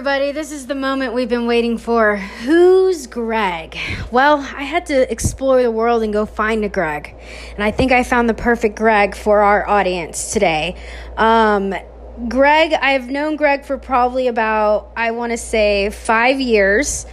everybody. This is the moment we've been waiting for. Who's Greg? Well, I had to explore the world and go find a Greg. And I think I found the perfect Greg for our audience today. Um, Greg, I've known Greg for probably about, I want to say, five years.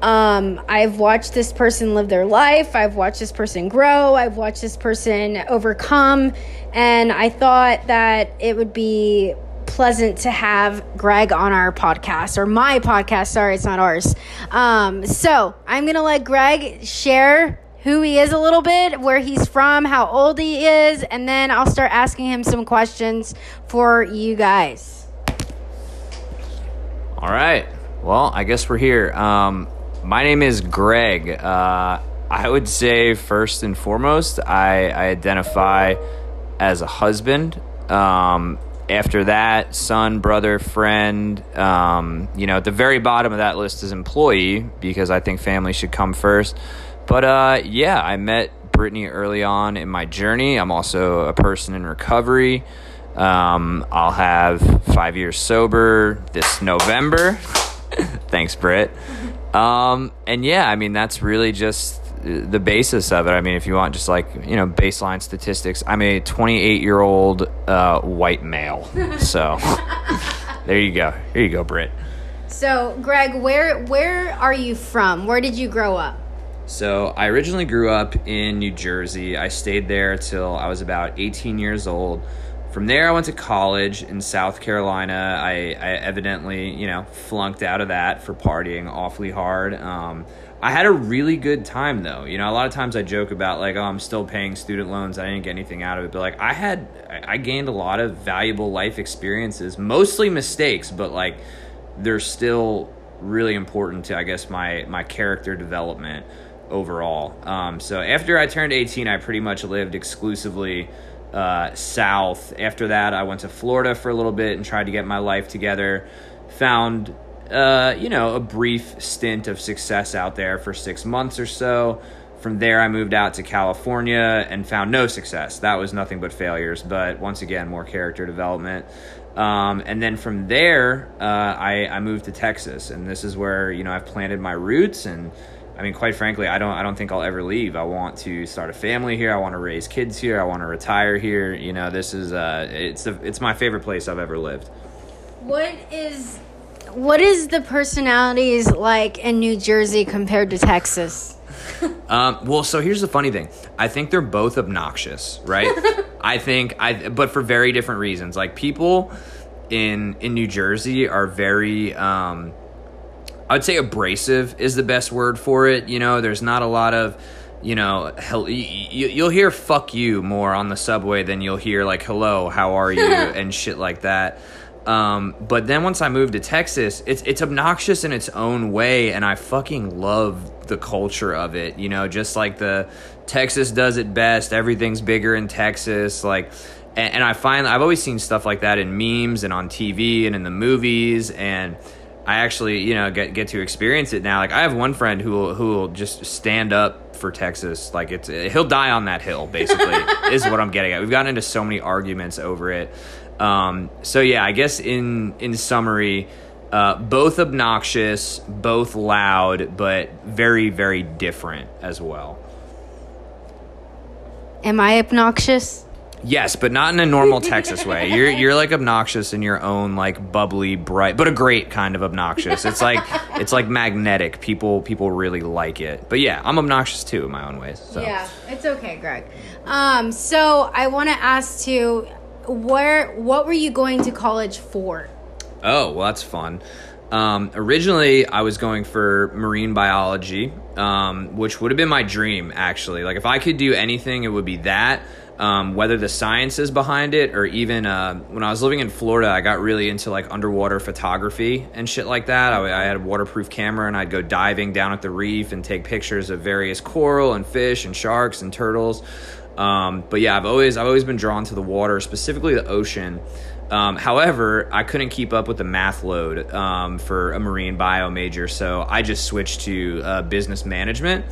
Um, I've watched this person live their life. I've watched this person grow. I've watched this person overcome. And I thought that it would be pleasant to have Greg on our podcast or my podcast. Sorry, it's not ours. Um, so I'm going to let Greg share who he is a little bit, where he's from, how old he is, and then I'll start asking him some questions for you guys. All right. Well, I guess we're here. Um, my name is Greg. Uh, I would say, first and foremost, I, I identify as a husband. Um, after that, son, brother, friend. Um, you know, at the very bottom of that list is employee because I think family should come first. But uh, yeah, I met Brittany early on in my journey. I'm also a person in recovery. Um, I'll have five years sober this November. Thanks, Britt. Um, and yeah, I mean, that's really just the basis of it. I mean, if you want just like, you know, baseline statistics, I'm a 28 year old uh, white male. So there you go. Here you go, Britt. So, Greg, where where are you from? Where did you grow up? So, I originally grew up in New Jersey. I stayed there till I was about 18 years old. From there, I went to college in South Carolina. I, I evidently, you know, flunked out of that for partying awfully hard. Um, I had a really good time though. You know, a lot of times I joke about like, oh, I'm still paying student loans. I didn't get anything out of it, but like I had, I gained a lot of valuable life experiences, mostly mistakes, but like they're still really important to, I guess, my my character development overall. Um, so after I turned 18, I pretty much lived exclusively uh, south. After that, I went to Florida for a little bit and tried to get my life together. Found uh, you know, a brief stint of success out there for six months or so. From there, I moved out to California and found no success. That was nothing but failures, but once again, more character development. Um, and then from there, uh, I, I moved to Texas, and this is where you know I've planted my roots. And I mean, quite frankly, I don't I don't think I'll ever leave. I want to start a family here. I want to raise kids here. I want to retire here. You know, this is uh, it's the, it's my favorite place I've ever lived. What is what is the personalities like in New Jersey compared to Texas? um, well, so here's the funny thing. I think they're both obnoxious, right? I think I, but for very different reasons. Like people in in New Jersey are very. Um, I would say abrasive is the best word for it. You know, there's not a lot of you know, hell, you, will hear "fuck you" more on the subway than you'll hear like "hello, how are you" and shit like that. Um, but then once I moved to Texas, it's it's obnoxious in its own way, and I fucking love the culture of it. You know, just like the Texas does it best. Everything's bigger in Texas, like. And, and I find I've always seen stuff like that in memes and on TV and in the movies, and I actually, you know, get get to experience it now. Like I have one friend who will, who will just stand up for Texas. Like it's he'll die on that hill. Basically, is what I'm getting at. We've gotten into so many arguments over it. Um, so yeah, I guess in in summary, uh, both obnoxious, both loud, but very very different as well. Am I obnoxious? Yes, but not in a normal Texas way. You're you're like obnoxious in your own like bubbly, bright, but a great kind of obnoxious. It's like it's like magnetic. People people really like it. But yeah, I'm obnoxious too in my own ways. So. Yeah, it's okay, Greg. Um, so I want to ask too where what were you going to college for? Oh, well, that's fun. Um, originally, I was going for marine biology, um, which would have been my dream, actually. Like, if I could do anything, it would be that. Um, whether the science is behind it or even uh, when I was living in Florida, I got really into like underwater photography and shit like that. I, I, had a waterproof camera and I'd go diving down at the reef and take pictures of various coral and fish and sharks and turtles. Um, but yeah, I've always I've always been drawn to the water, specifically the ocean. Um, however, I couldn't keep up with the math load um, for a marine bio major, so I just switched to uh, business management.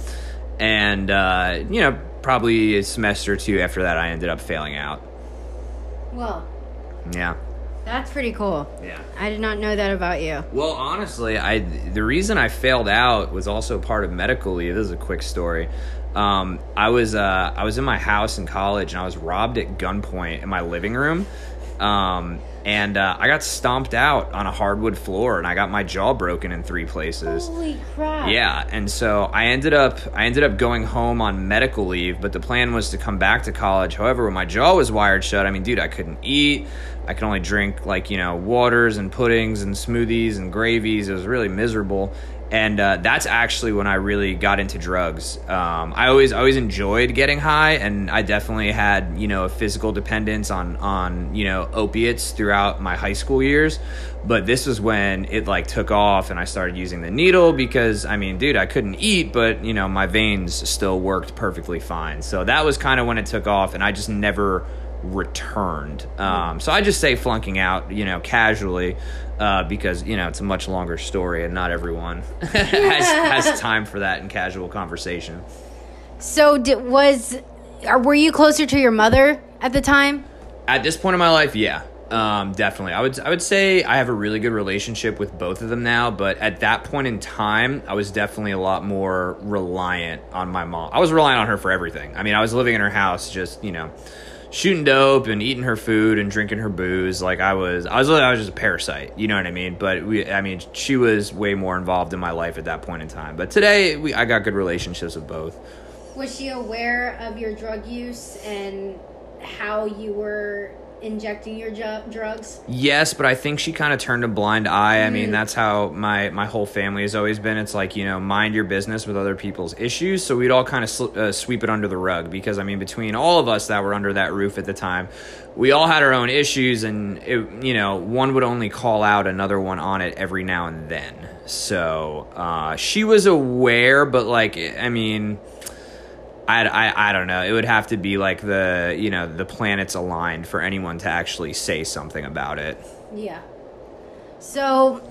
And uh, you know, probably a semester or two after that, I ended up failing out. Well, yeah, That's pretty cool. Yeah. I did not know that about you. Well, honestly, I the reason I failed out was also part of medical leave. This is a quick story. Um, I was uh, I was in my house in college and I was robbed at gunpoint in my living room. Um, and uh, I got stomped out on a hardwood floor and I got my jaw broken in three places. Holy crap. Yeah, and so I ended up I ended up going home on medical leave, but the plan was to come back to college. However, when my jaw was wired shut, I mean, dude, I couldn't eat. I could only drink like, you know, waters and puddings and smoothies and gravies. It was really miserable. And uh, that's actually when I really got into drugs. Um, I always always enjoyed getting high, and I definitely had you know a physical dependence on on you know opiates throughout my high school years. But this was when it like took off, and I started using the needle because I mean, dude, I couldn't eat, but you know my veins still worked perfectly fine. So that was kind of when it took off, and I just never returned. Um, so I just say flunking out, you know, casually, uh, because you know it's a much longer story, and not everyone has, has time for that in casual conversation. So did, was or were you closer to your mother at the time? At this point in my life, yeah, um, definitely. I would I would say I have a really good relationship with both of them now, but at that point in time, I was definitely a lot more reliant on my mom. I was relying on her for everything. I mean, I was living in her house, just you know shooting dope and eating her food and drinking her booze. Like I was, I was, I was just a parasite. You know what I mean? But we, I mean, she was way more involved in my life at that point in time. But today, we, I got good relationships with both. Was she aware of your drug use and how you were injecting your ju- drugs? Yes, but I think she kind of turned a blind eye. I mean, that's how my my whole family has always been. It's like you know, mind your business with other people's issues. So we'd all kind of sl- uh, sweep it under the rug because I mean, between all of us that were under that roof at the time, we all had our own issues, and it, you know, one would only call out another one on it every now and then. So uh, she was aware, but like, I mean. I, I, I don't know. It would have to be like the you know the planets aligned for anyone to actually say something about it. Yeah. So,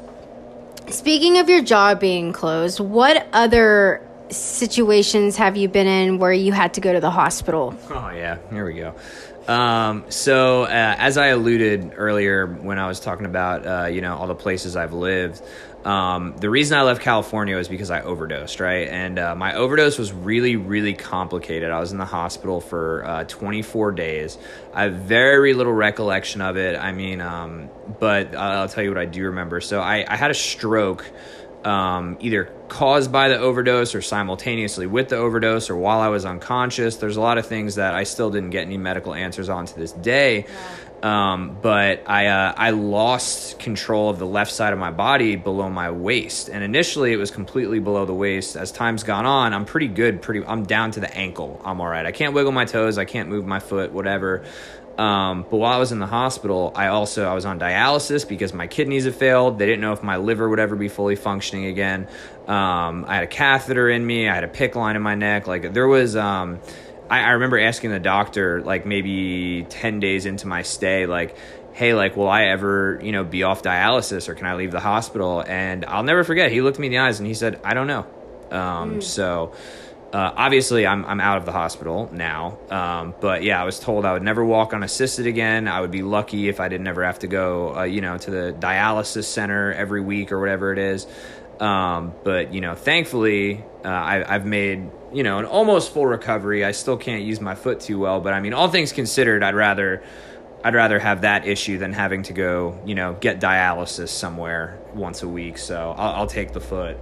speaking of your jaw being closed, what other situations have you been in where you had to go to the hospital? Oh yeah, here we go. Um, so uh, as I alluded earlier when I was talking about uh, you know all the places I've lived, um, the reason I left California was because I overdosed, right? And uh, my overdose was really, really complicated. I was in the hospital for uh, 24 days. I have very little recollection of it. I mean, um, but I'll tell you what I do remember. So I, I had a stroke. Um, either caused by the overdose or simultaneously with the overdose or while I was unconscious. There's a lot of things that I still didn't get any medical answers on to this day. Um, but I uh, I lost control of the left side of my body below my waist, and initially it was completely below the waist. As time's gone on, I'm pretty good. Pretty, I'm down to the ankle. I'm all right. I can't wiggle my toes. I can't move my foot. Whatever. Um, but while I was in the hospital, I also I was on dialysis because my kidneys had failed. They didn't know if my liver would ever be fully functioning again. Um, I had a catheter in me. I had a PICC line in my neck. Like there was. Um, I, I remember asking the doctor like maybe 10 days into my stay like hey like will i ever you know be off dialysis or can i leave the hospital? And i'll never forget he looked me in the eyes and he said i don't know. Um, so uh, obviously I'm, I'm out of the hospital now. Um, but yeah i was told i would never walk unassisted again. I would be lucky if i didn't ever have to go uh, you know to the dialysis center every week or whatever it is um, but you know thankfully uh, I, i've made you know, an almost full recovery. I still can't use my foot too well, but I mean, all things considered, I'd rather I'd rather have that issue than having to go, you know, get dialysis somewhere once a week. So I'll, I'll take the foot.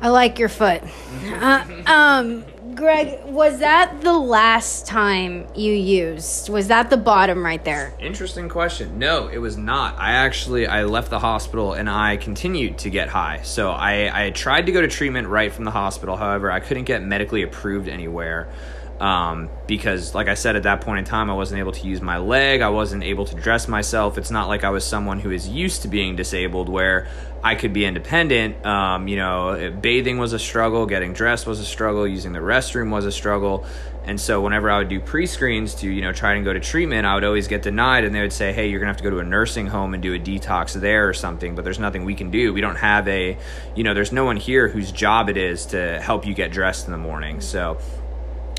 I like your foot. Uh, um, Greg, was that the last time you used? Was that the bottom right there? Interesting question. No, it was not. I actually I left the hospital and I continued to get high. So I I tried to go to treatment right from the hospital. However, I couldn't get medically approved anywhere. Um, because like I said at that point in time I wasn't able to use my leg, I wasn't able to dress myself. It's not like I was someone who is used to being disabled where I could be independent. Um, you know, bathing was a struggle, getting dressed was a struggle, using the restroom was a struggle. And so whenever I would do pre-screens to, you know, try and go to treatment, I would always get denied and they would say, "Hey, you're going to have to go to a nursing home and do a detox there or something, but there's nothing we can do. We don't have a, you know, there's no one here whose job it is to help you get dressed in the morning." So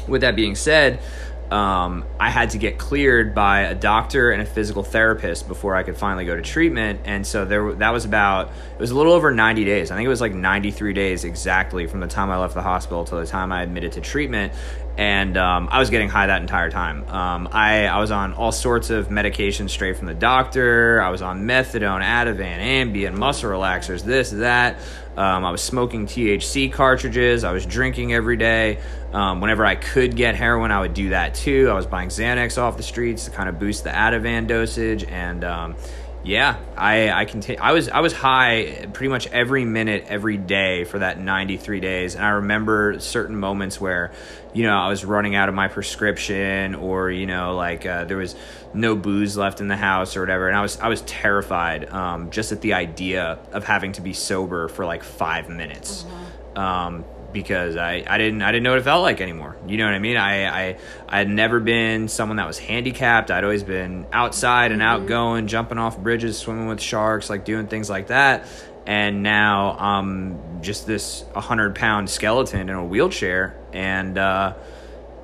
with that being said, um, I had to get cleared by a doctor and a physical therapist before I could finally go to treatment. And so there, that was about it was a little over 90 days. I think it was like 93 days exactly from the time I left the hospital to the time I admitted to treatment. And um, I was getting high that entire time. Um, I, I was on all sorts of medications straight from the doctor. I was on methadone, Ativan, Ambien, muscle relaxers, this, that. Um, I was smoking THC cartridges. I was drinking every day. Um, whenever I could get heroin, I would do that too. I was buying Xanax off the streets to kind of boost the Ativan dosage, and um, yeah, I I. I was I was high pretty much every minute, every day for that ninety three days, and I remember certain moments where, you know, I was running out of my prescription, or you know, like uh, there was no booze left in the house or whatever, and I was I was terrified um, just at the idea of having to be sober for like five minutes. Mm-hmm. Um, because I, I didn't I didn't know what it felt like anymore. You know what I mean? I, I I had never been someone that was handicapped. I'd always been outside and mm-hmm. outgoing, jumping off bridges, swimming with sharks, like doing things like that. And now I'm just this hundred pound skeleton in a wheelchair, and uh,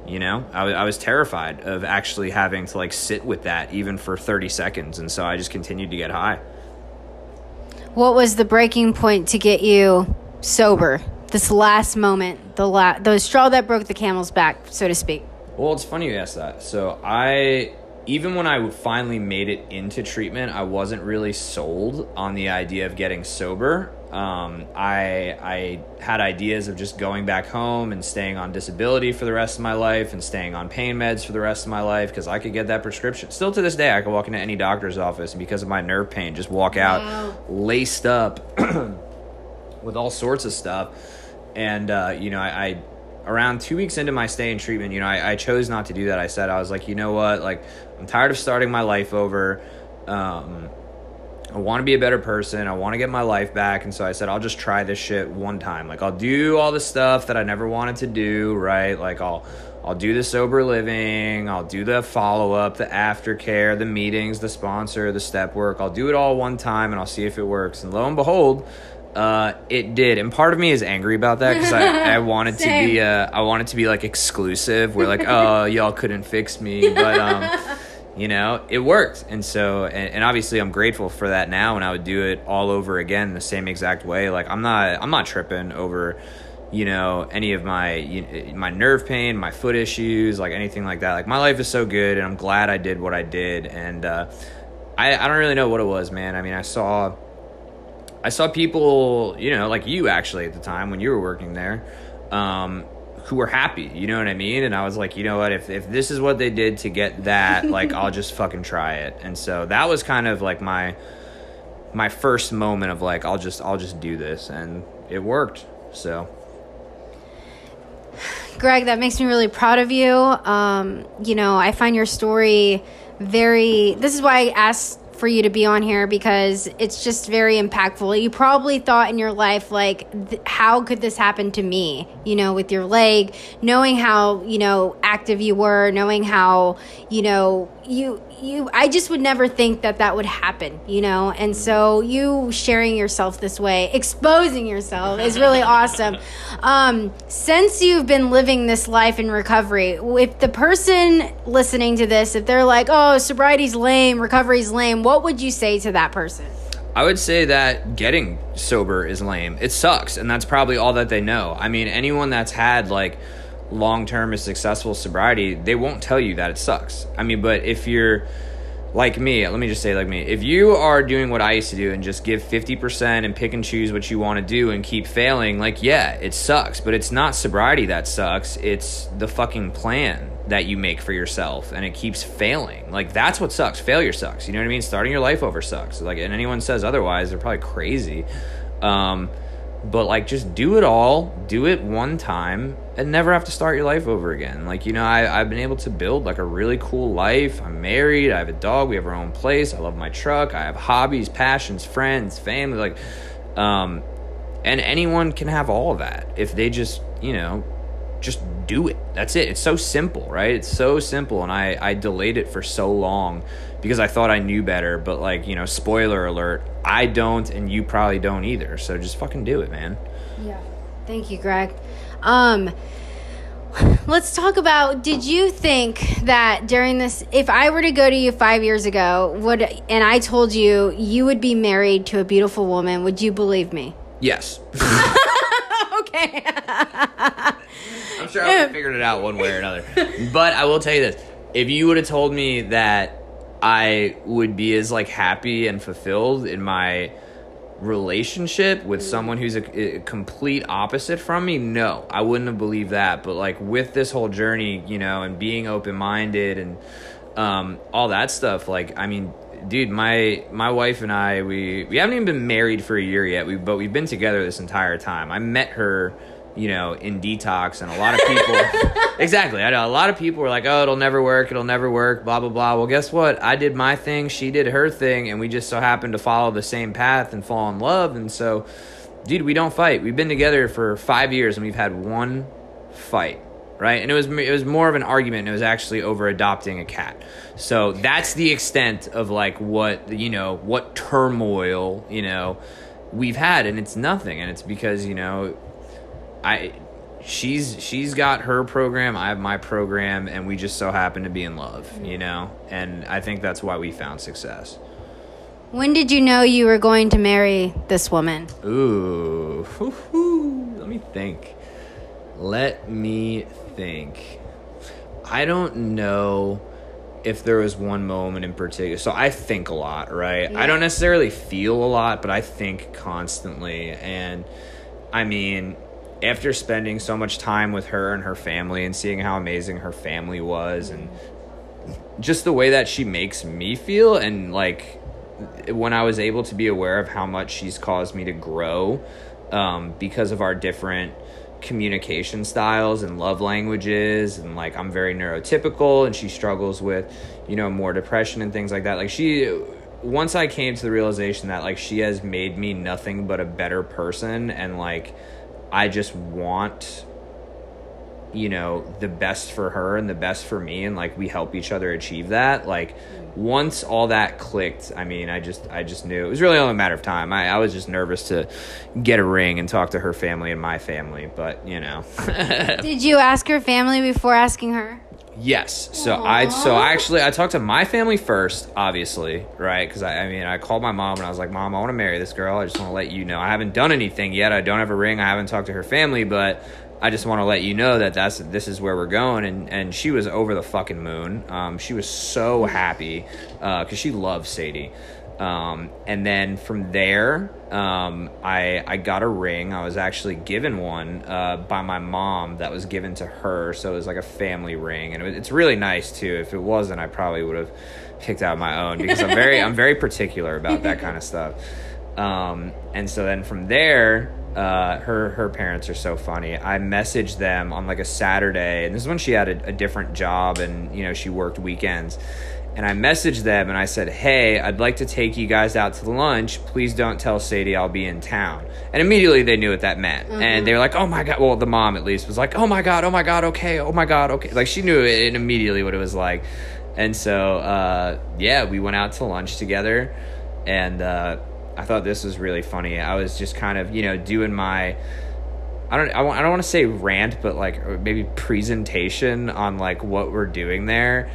you know I, I was terrified of actually having to like sit with that even for thirty seconds, and so I just continued to get high. What was the breaking point to get you sober? this last moment, the la- the straw that broke the camel's back, so to speak? Well, it's funny you ask that. So I even when I finally made it into treatment, I wasn't really sold on the idea of getting sober. Um, I I had ideas of just going back home and staying on disability for the rest of my life and staying on pain meds for the rest of my life because I could get that prescription. Still to this day, I could walk into any doctor's office and because of my nerve pain, just walk out wow. laced up with all sorts of stuff and uh, you know, I, I, around two weeks into my stay in treatment, you know, I, I, chose not to do that. I said I was like, you know what, like I'm tired of starting my life over. Um, I want to be a better person. I want to get my life back. And so I said, I'll just try this shit one time. Like I'll do all the stuff that I never wanted to do, right? Like I'll I'll do the sober living, I'll do the follow up, the aftercare, the meetings, the sponsor, the step work. I'll do it all one time and I'll see if it works. And lo and behold, uh, it did, and part of me is angry about that because I, I wanted to be uh, I wanted to be like exclusive, where like oh y'all couldn't fix me, but um, you know it worked, and so and, and, obviously I'm grateful for that now, and I would do it all over again the same exact way. Like I'm not I'm not tripping over you know any of my you, my nerve pain, my foot issues, like anything like that. Like my life is so good, and I'm glad I did what I did, and uh, I I don't really know what it was, man. I mean I saw I saw people, you know, like you actually at the time when you were working there, um, who were happy. You know what I mean? And I was like, you know what? If if this is what they did to get that, like, I'll just fucking try it. And so that was kind of like my my first moment of like, I'll just I'll just do this, and it worked. So. Greg, that makes me really proud of you. Um, you know, I find your story very. This is why I asked for you to be on here because it's just very impactful. You probably thought in your life, like, th- how could this happen to me? You know, with your leg, knowing how, you know, active you were, knowing how, you know, you you I just would never think that that would happen, you know. And so you sharing yourself this way, exposing yourself is really awesome. Um, since you've been living this life in recovery, if the person listening to this, if they're like, "Oh, sobriety's lame, recovery's lame," what would you say to that person? I would say that getting sober is lame. It sucks, and that's probably all that they know. I mean, anyone that's had like long term is successful sobriety, they won't tell you that it sucks. I mean, but if you're like me, let me just say like me, if you are doing what I used to do and just give 50% and pick and choose what you want to do and keep failing, like, yeah, it sucks, but it's not sobriety that sucks. It's the fucking plan that you make for yourself and it keeps failing. Like, that's what sucks. Failure sucks. You know what I mean? Starting your life over sucks. Like, and anyone says otherwise, they're probably crazy. Um, but like just do it all do it one time and never have to start your life over again. Like you know I, i've been able to build like a really cool life. I'm married i have a dog we have our own place i love my truck i have hobbies passions friends family like um and anyone can have all of that if they just you know just do it. That's it. It's so simple right? It's so simple and i i delayed it for so long because I thought I knew better. But like you know, spoiler alert, I don't, and you probably don't either. So just fucking do it, man. Yeah. Thank you, Greg. Um, let's talk about did you think that during this if I were to go to you 5 years ago would and I told you you would be married to a beautiful woman, would you believe me? Yes. okay. I'm sure I would have figured it out one way or another. But I will tell you this: if you would have told me that I would be as like happy and fulfilled in my relationship with someone who's a, a complete opposite from me, no, I wouldn't have believed that. But like with this whole journey, you know, and being open minded and um, all that stuff, like I mean, dude, my my wife and I, we we haven't even been married for a year yet. We but we've been together this entire time. I met her you know, in detox, and a lot of people, exactly. I know a lot of people were like, "Oh, it'll never work. It'll never work." Blah blah blah. Well, guess what? I did my thing. She did her thing, and we just so happened to follow the same path and fall in love. And so, dude, we don't fight. We've been together for five years, and we've had one fight. Right, and it was it was more of an argument. It was actually over adopting a cat. So that's the extent of like what you know, what turmoil you know we've had, and it's nothing. And it's because you know I she's she's got her program, I have my program, and we just so happen to be in love, mm-hmm. you know. And I think that's why we found success. When did you know you were going to marry this woman? Ooh, let me think. Let me think. I don't know if there was one moment in particular. So I think a lot, right? Yeah. I don't necessarily feel a lot, but I think constantly. And I mean, after spending so much time with her and her family and seeing how amazing her family was and just the way that she makes me feel and like when I was able to be aware of how much she's caused me to grow um, because of our different communication styles and love languages and like I'm very neurotypical and she struggles with you know more depression and things like that. Like she once I came to the realization that like she has made me nothing but a better person and like I just want you know the best for her and the best for me and like we help each other achieve that. Like once all that clicked i mean i just i just knew. It was really only a matter of time. I, I was just nervous to get a ring and talk to her family and my family but you know. Did you ask her family before asking her Yes. So Aww. I so I actually I talked to my family first, obviously, right? Because I, I mean I called my mom and I was like, Mom, I want to marry this girl. I just want to let you know. I haven't done anything yet. I don't have a ring. I haven't talked to her family, but I just want to let you know that that's this is where we're going. And and she was over the fucking moon. Um, she was so happy because uh, she loves Sadie. Um, and then from there, um, I I got a ring. I was actually given one uh, by my mom that was given to her, so it was like a family ring, and it it's really nice too. If it wasn't, I probably would have picked out my own because I'm very I'm very particular about that kind of stuff. Um, and so then from there, uh, her her parents are so funny. I messaged them on like a Saturday, and this is when she had a, a different job, and you know she worked weekends and I messaged them and I said, Hey, I'd like to take you guys out to lunch. Please don't tell Sadie I'll be in town. And immediately they knew what that meant. Mm-hmm. And they were like, Oh my God. Well, the mom at least was like, Oh my God, oh my God, okay, oh my God, okay. Like she knew it immediately what it was like. And so, uh, yeah, we went out to lunch together. And uh, I thought this was really funny. I was just kind of, you know, doing my. I don't I, I don't want to say rant, but like maybe presentation on like what we're doing there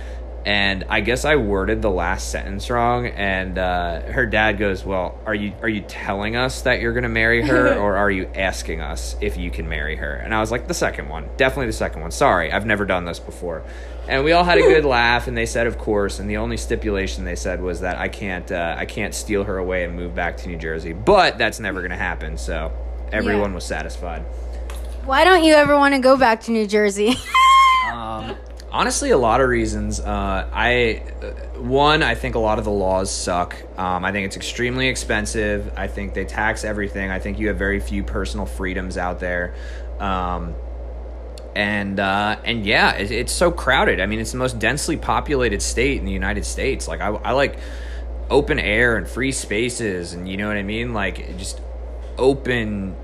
and I guess I worded the last sentence wrong. And uh, her dad goes, "Well, are you are you telling us that you're gonna marry her, or are you asking us if you can marry her?" And I was like, "The second one, definitely the second one. Sorry, I've never done this before." And we all had a good laugh, and they said, "Of course." And the only stipulation they said was that I can't uh, I can't steal her away and move back to New Jersey, but that's never gonna happen. So everyone yeah. was satisfied. Why don't you ever want to go back to New Jersey? Honestly, a lot of reasons. Uh, I uh, one, I think a lot of the laws suck. Um, I think it's extremely expensive. I think they tax everything. I think you have very few personal freedoms out there. Um, and uh, and yeah, it, it's so crowded. I mean, it's the most densely populated state in the United States. Like I, I like open air and free spaces, and you know what I mean. Like just open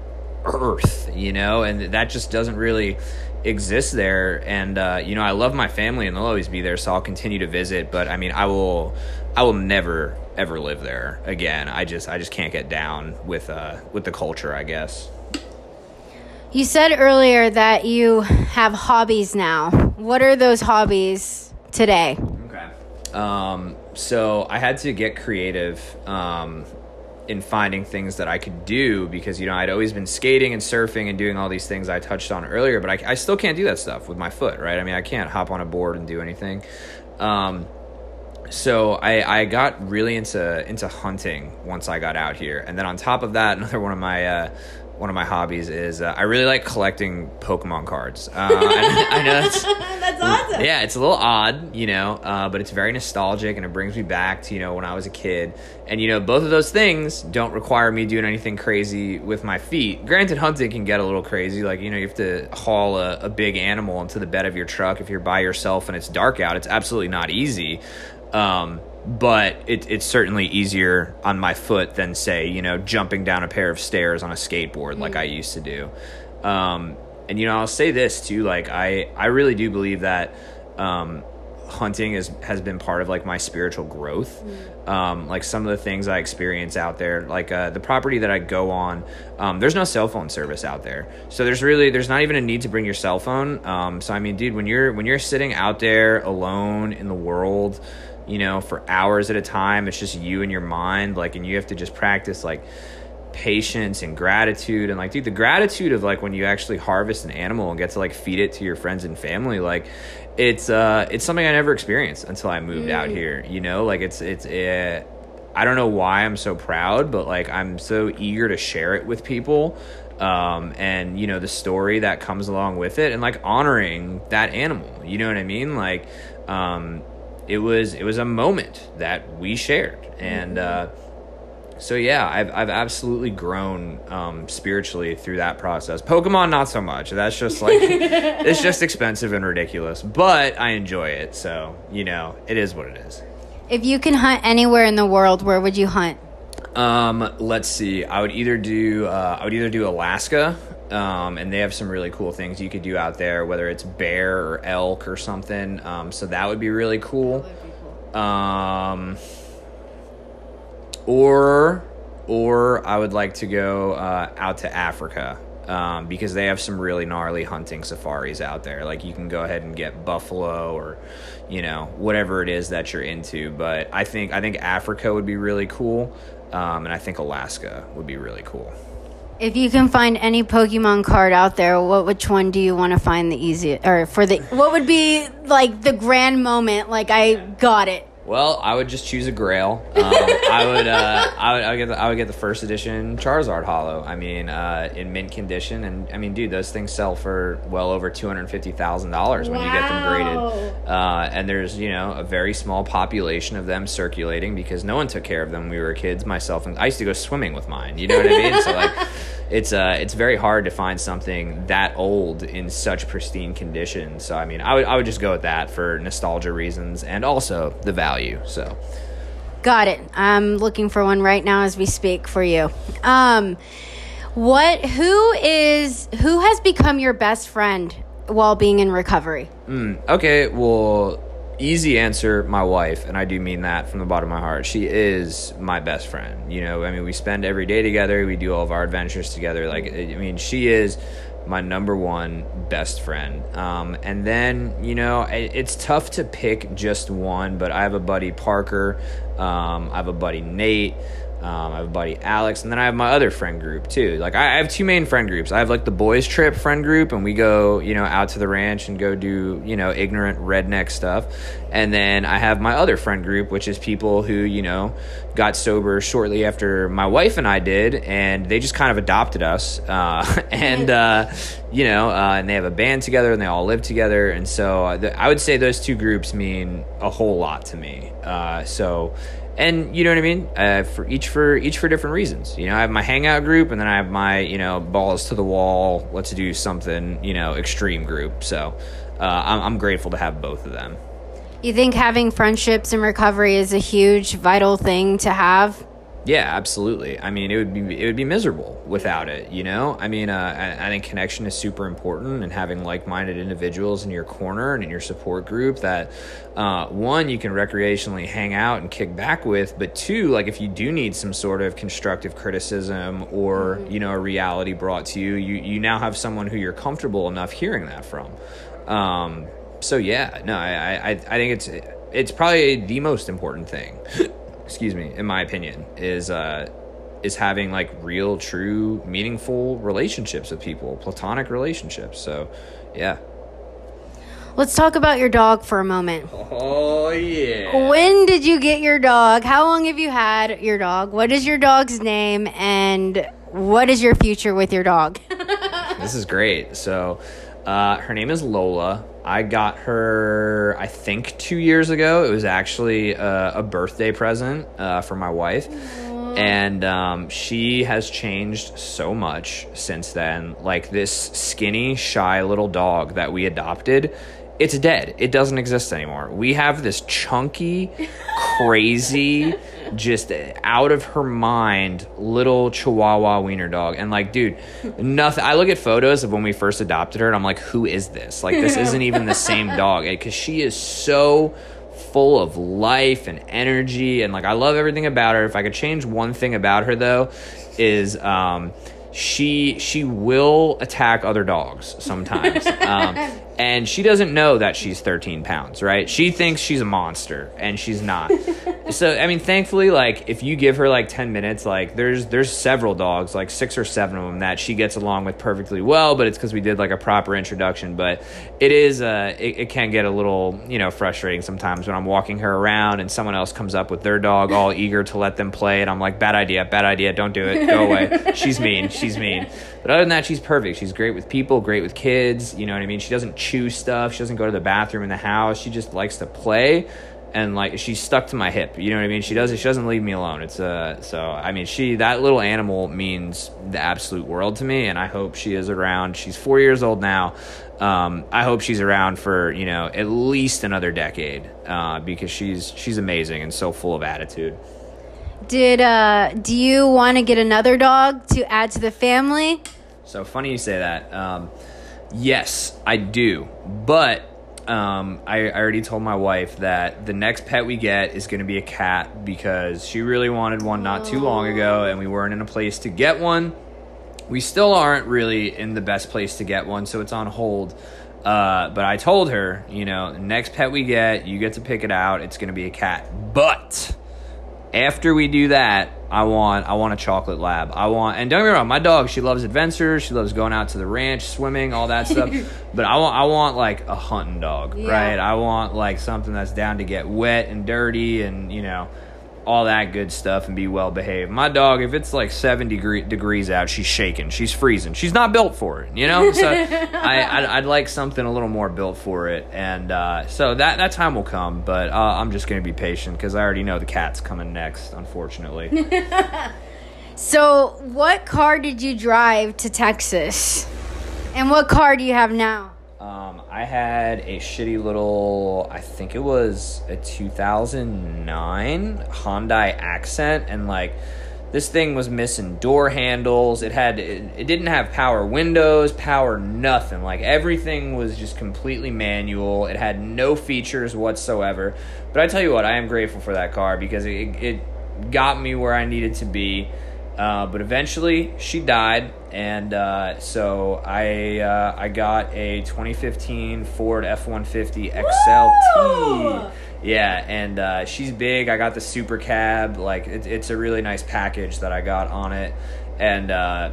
earth, you know, and that just doesn't really exists there and uh, you know i love my family and they'll always be there so i'll continue to visit but i mean i will i will never ever live there again i just i just can't get down with uh with the culture i guess You said earlier that you have hobbies now. What are those hobbies today? Okay. Um, so I had to get creative um, in finding things that I could do because you know I'd always been skating and surfing and doing all these things I touched on earlier, but I, I still can't do that stuff with my foot, right? I mean, I can't hop on a board and do anything. Um, so I, I got really into into hunting once I got out here, and then on top of that, another one of my uh, one of my hobbies is uh, I really like collecting Pokemon cards. Uh, I, I, know that's that's awesome. Yeah, it's a little odd, you know, uh, but it's very nostalgic and it brings me back to you know when I was a kid. And you know, both of those things don't require me doing anything crazy with my feet. Granted, hunting can get a little crazy. Like you know, you have to haul a, a big animal into the bed of your truck if you're by yourself and it's dark out. It's absolutely not easy. Um, but it, it's certainly easier on my foot than say you know jumping down a pair of stairs on a skateboard like I used to do. Um, and you know I'll say this too, like I I really do believe that um, hunting is has been part of like my spiritual growth. Um, like some of the things I experience out there, like uh, the property that I go on, um, there's no cell phone service out there, so there's really there's not even a need to bring your cell phone. Um, so I mean, dude, when you're when you're sitting out there alone in the world you know, for hours at a time. It's just you and your mind, like, and you have to just practice like patience and gratitude and like, dude, the gratitude of like when you actually harvest an animal and get to like feed it to your friends and family, like, it's uh, it's something I never experienced until I moved mm. out here. You know, like it's it's uh, I don't know why I'm so proud, but like I'm so eager to share it with people um, and you know the story that comes along with it and like honoring that animal you know what i mean like um, it was it was a moment that we shared. And uh, so yeah I've, I've absolutely grown um, spiritually through that process. Pokemon not so much. That's just like it's just expensive and ridiculous but i enjoy it. So you know it is what it is. If you can hunt anywhere in the world where would you hunt? Um, let's see. I would either do uh, I would either do Alaska, um, and they have some really cool things you could do out there, whether it's bear or elk or something. Um, so that would be really cool. Be cool. Um, or or I would like to go uh, out to Africa. Um, because they have some really gnarly hunting safaris out there. Like you can go ahead and get buffalo or, you know, whatever it is that you're into. But I think I think Africa would be really cool. Um, and I think Alaska would be really cool. If you can find any Pokemon card out there, what which one do you want to find the easiest, or for the what would be like the grand moment? Like I got it. Well, I would just choose a Grail. Um, I would, uh, I would, I would get, the, I would get the first edition Charizard Holo. I mean, uh, in mint condition, and I mean, dude, those things sell for well over two hundred fifty thousand dollars when wow. you get them graded. Uh, and there's, you know, a very small population of them circulating because no one took care of them when we were kids. Myself, and I used to go swimming with mine. You know what I mean? so like it's uh it's very hard to find something that old in such pristine condition. So I mean, I would I would just go with that for nostalgia reasons and also the value. So got it. I'm looking for one right now as we speak for you. Um, what who is who has become your best friend while being in recovery? Mm, okay, well easy answer my wife and i do mean that from the bottom of my heart. She is my best friend you know? I mean we spend every day together. We do all of our adventures together. Like i mean she is my number one best friend. Um, and then you know it, it's tough to pick just one but i have a buddy parker. Um, i have a buddy nate um, I have a buddy Alex, and then I have my other friend group too. Like I, have two main friend groups. I have like the boys trip friend group, and we go, you know, out to the ranch and go do, you know, ignorant redneck stuff. And then I have my other friend group, which is people who, you know, got sober shortly after my wife and I did, and they just kind of adopted us. Uh, and uh, you know, uh, and they have a band together, and they all live together. And so uh, I would say those two groups mean a whole lot to me. Uh, so and you know what I mean. Uh, for each for each for different reasons. You know, I have my hangout group, and then I have my you know balls to the wall. Let's do something you know extreme group. So uh, I'm, I'm grateful to have both of them. You think having friendships in recovery is a huge vital thing to have? Yeah, absolutely. I mean, it would be it would be miserable without it. You know, I mean, uh, I, I think connection is super important, and having like minded individuals in your corner and in your support group that uh, one you can recreationally hang out and kick back with, but two, like if you do need some sort of constructive criticism or mm-hmm. you know a reality brought to you, you you now have someone who you're comfortable enough hearing that from. Um, so yeah, no, I, I I think it's it's probably the most important thing. excuse me, in my opinion, is uh, is having like real, true, meaningful relationships with people, platonic relationships. So, yeah. Let's talk about your dog for a moment. Oh, yeah. When did you get your dog? How long have you had your dog? What is your dog's name? And what is your future with your dog? this is great. So, uh, her name is Lola. I got her, I think, two years ago. It was actually a, a birthday present uh, for my wife. Aww. And um, she has changed so much since then. Like this skinny, shy little dog that we adopted, it's dead. It doesn't exist anymore. We have this chunky, crazy, just out of her mind little chihuahua wiener dog. And like dude nothing i look at photos of when we first adopted her and i'm like who is this? Like this isn't even the same dog. Because she is so full of life and energy and like i love everything about her. If i could change one thing about her though is um she she will attack other dogs sometimes. Um, and she doesn't know that she's 13 pounds right? She thinks she's a monster and she's not so i mean thankfully like if you give her like 10 minutes like there's there's several dogs like six or seven of them that she gets along with perfectly well but it's because we did like a proper introduction but it is uh it, it can get a little you know frustrating sometimes when i'm walking her around and someone else comes up with their dog all eager to let them play and i'm like bad idea bad idea don't do it go away she's mean she's mean but other than that she's perfect she's great with people great with kids you know what i mean she doesn't chew stuff. She doesn't go to the bathroom in the house. She just likes to play and like she's stuck to my hip. You know what I mean? She does She doesn't leave me alone. It's uh so I mean she that little animal means the absolute world to me, and I hope she is around. She's four years old now. Um, I hope she's around for you know at least another decade uh, because she's she's amazing and so full of attitude. Did uh do you want to get another dog to add to the family? So funny you say that. Um, Yes, I do. But um, I, I, already told my wife that the next pet we get is going to be a cat because she really wanted one not too long ago and we weren't in a place to get one. We still aren't really in the best place to get one, so it's on hold. Uh, but I told her, you know, next pet we get, you get to pick it out. It's going to be a cat. But after we do that, I want I want a chocolate lab. I want and don't get me wrong, my dog she loves adventures. She loves going out to the ranch, swimming, all that stuff. but I want I want like a hunting dog, yeah. right? I want like something that's down to get wet and dirty and you know all that good stuff and be well behaved. My dog, if it's like seven degree, degrees out, she's shaking, she's freezing. She's not built for it, you know. So I, would like something a little more built for it, and uh, so that that time will come. But uh, I'm just gonna be patient because I already know the cat's coming next, unfortunately. so, what car did you drive to Texas, and what car do you have now? Um, I had a shitty little, I think it was a 2009 Hyundai Accent, and like this thing was missing door handles. It had, it, it didn't have power windows, power nothing. Like everything was just completely manual. It had no features whatsoever. But I tell you what, I am grateful for that car because it, it got me where I needed to be. Uh, but eventually, she died, and uh, so I uh, I got a 2015 Ford F150 XLT. Yeah, and uh, she's big. I got the super cab. Like it, it's a really nice package that I got on it, and uh,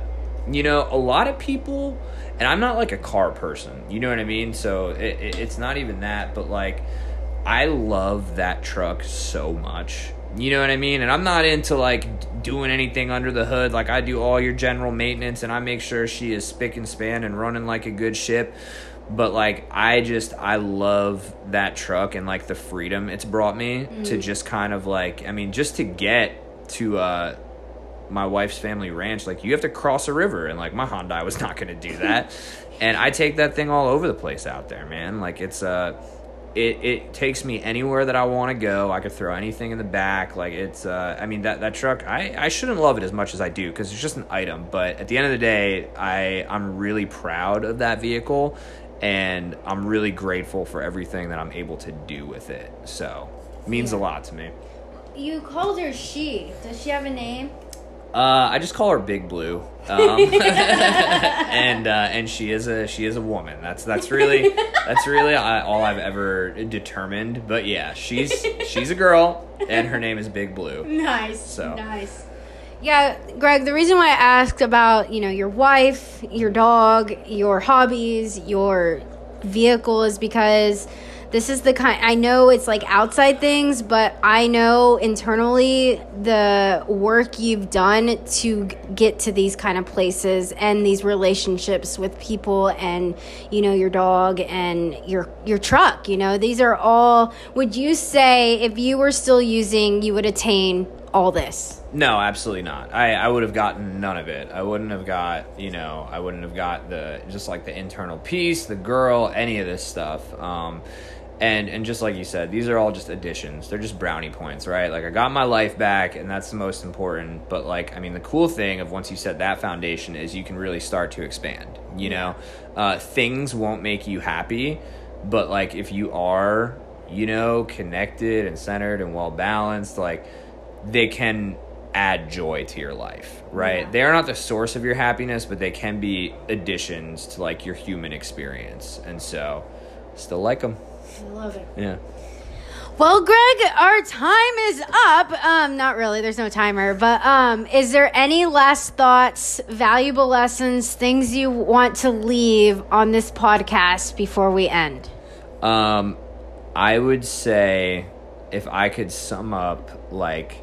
you know a lot of people. And I'm not like a car person, you know what I mean. So it, it, it's not even that, but like I love that truck so much you know what I mean? And I'm not into like doing anything under the hood. Like I do all your general maintenance and I make sure she is spick and span and running like a good ship. But like I just I love that truck and like the freedom it's brought me mm-hmm. to just kind of like I mean just to get to uh my wife's family ranch like you have to cross a river and like my Hyundai was not going to do that. and I take that thing all over the place out there, man. Like it's uh it, it takes me anywhere that I want to go. I could throw anything in the back. Like it's, uh, I mean that that truck. I, I shouldn't love it as much as I do because it's just an item. But at the end of the day, I I'm really proud of that vehicle, and I'm really grateful for everything that I'm able to do with it. So it means a lot to me. You called her she. Does she have a name? Uh, I just call her Big Blue, um, and uh, and she is a she is a woman. That's that's really that's really all I've ever determined. But yeah, she's she's a girl, and her name is Big Blue. Nice. So. nice. Yeah, Greg, the reason why I asked about, you know, your wife, your dog, your hobbies, your vehicle is because this is the kind I know it's like outside things, but I know internally the work you've done to get to these kind of places and these relationships with people and you know your dog and your your truck, you know. These are all would you say if you were still using you would attain all this? No, absolutely not. I, I would have gotten none of it. I wouldn't have got, you know, I wouldn't have got the just like the internal peace, the girl, any of this stuff. Um, and and just like you said, these are all just additions. They're just brownie points, right? Like I got my life back, and that's the most important. But like, I mean, the cool thing of once you set that foundation is you can really start to expand. You know, uh, things won't make you happy, but like if you are, you know, connected and centered and well balanced, like they can add joy to your life, right? Yeah. They are not the source of your happiness, but they can be additions to like your human experience. And so, still like them. I love it. Yeah. Well, Greg, our time is up. Um, not really. There's no timer. But um, is there any last thoughts, valuable lessons, things you want to leave on this podcast before we end? Um, I would say if I could sum up like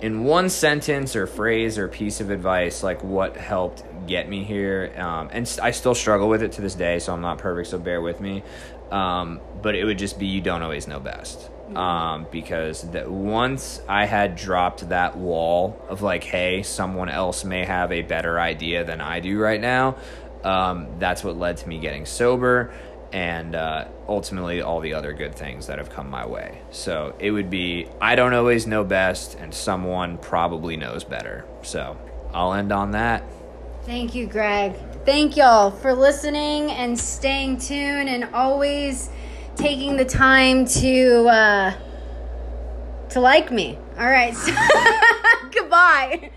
in one sentence or phrase or piece of advice, like what helped get me here, um, and I still struggle with it to this day, so I'm not perfect, so bear with me. Um, but it would just be you don't always know best. Um, because that once I had dropped that wall of like, hey, someone else may have a better idea than I do right now, um, that's what led to me getting sober and uh, ultimately all the other good things that have come my way. So it would be I don't always know best, and someone probably knows better. So I'll end on that. Thank you, Greg. Thank y'all for listening and staying tuned and always taking the time to uh, to like me. All right. So goodbye.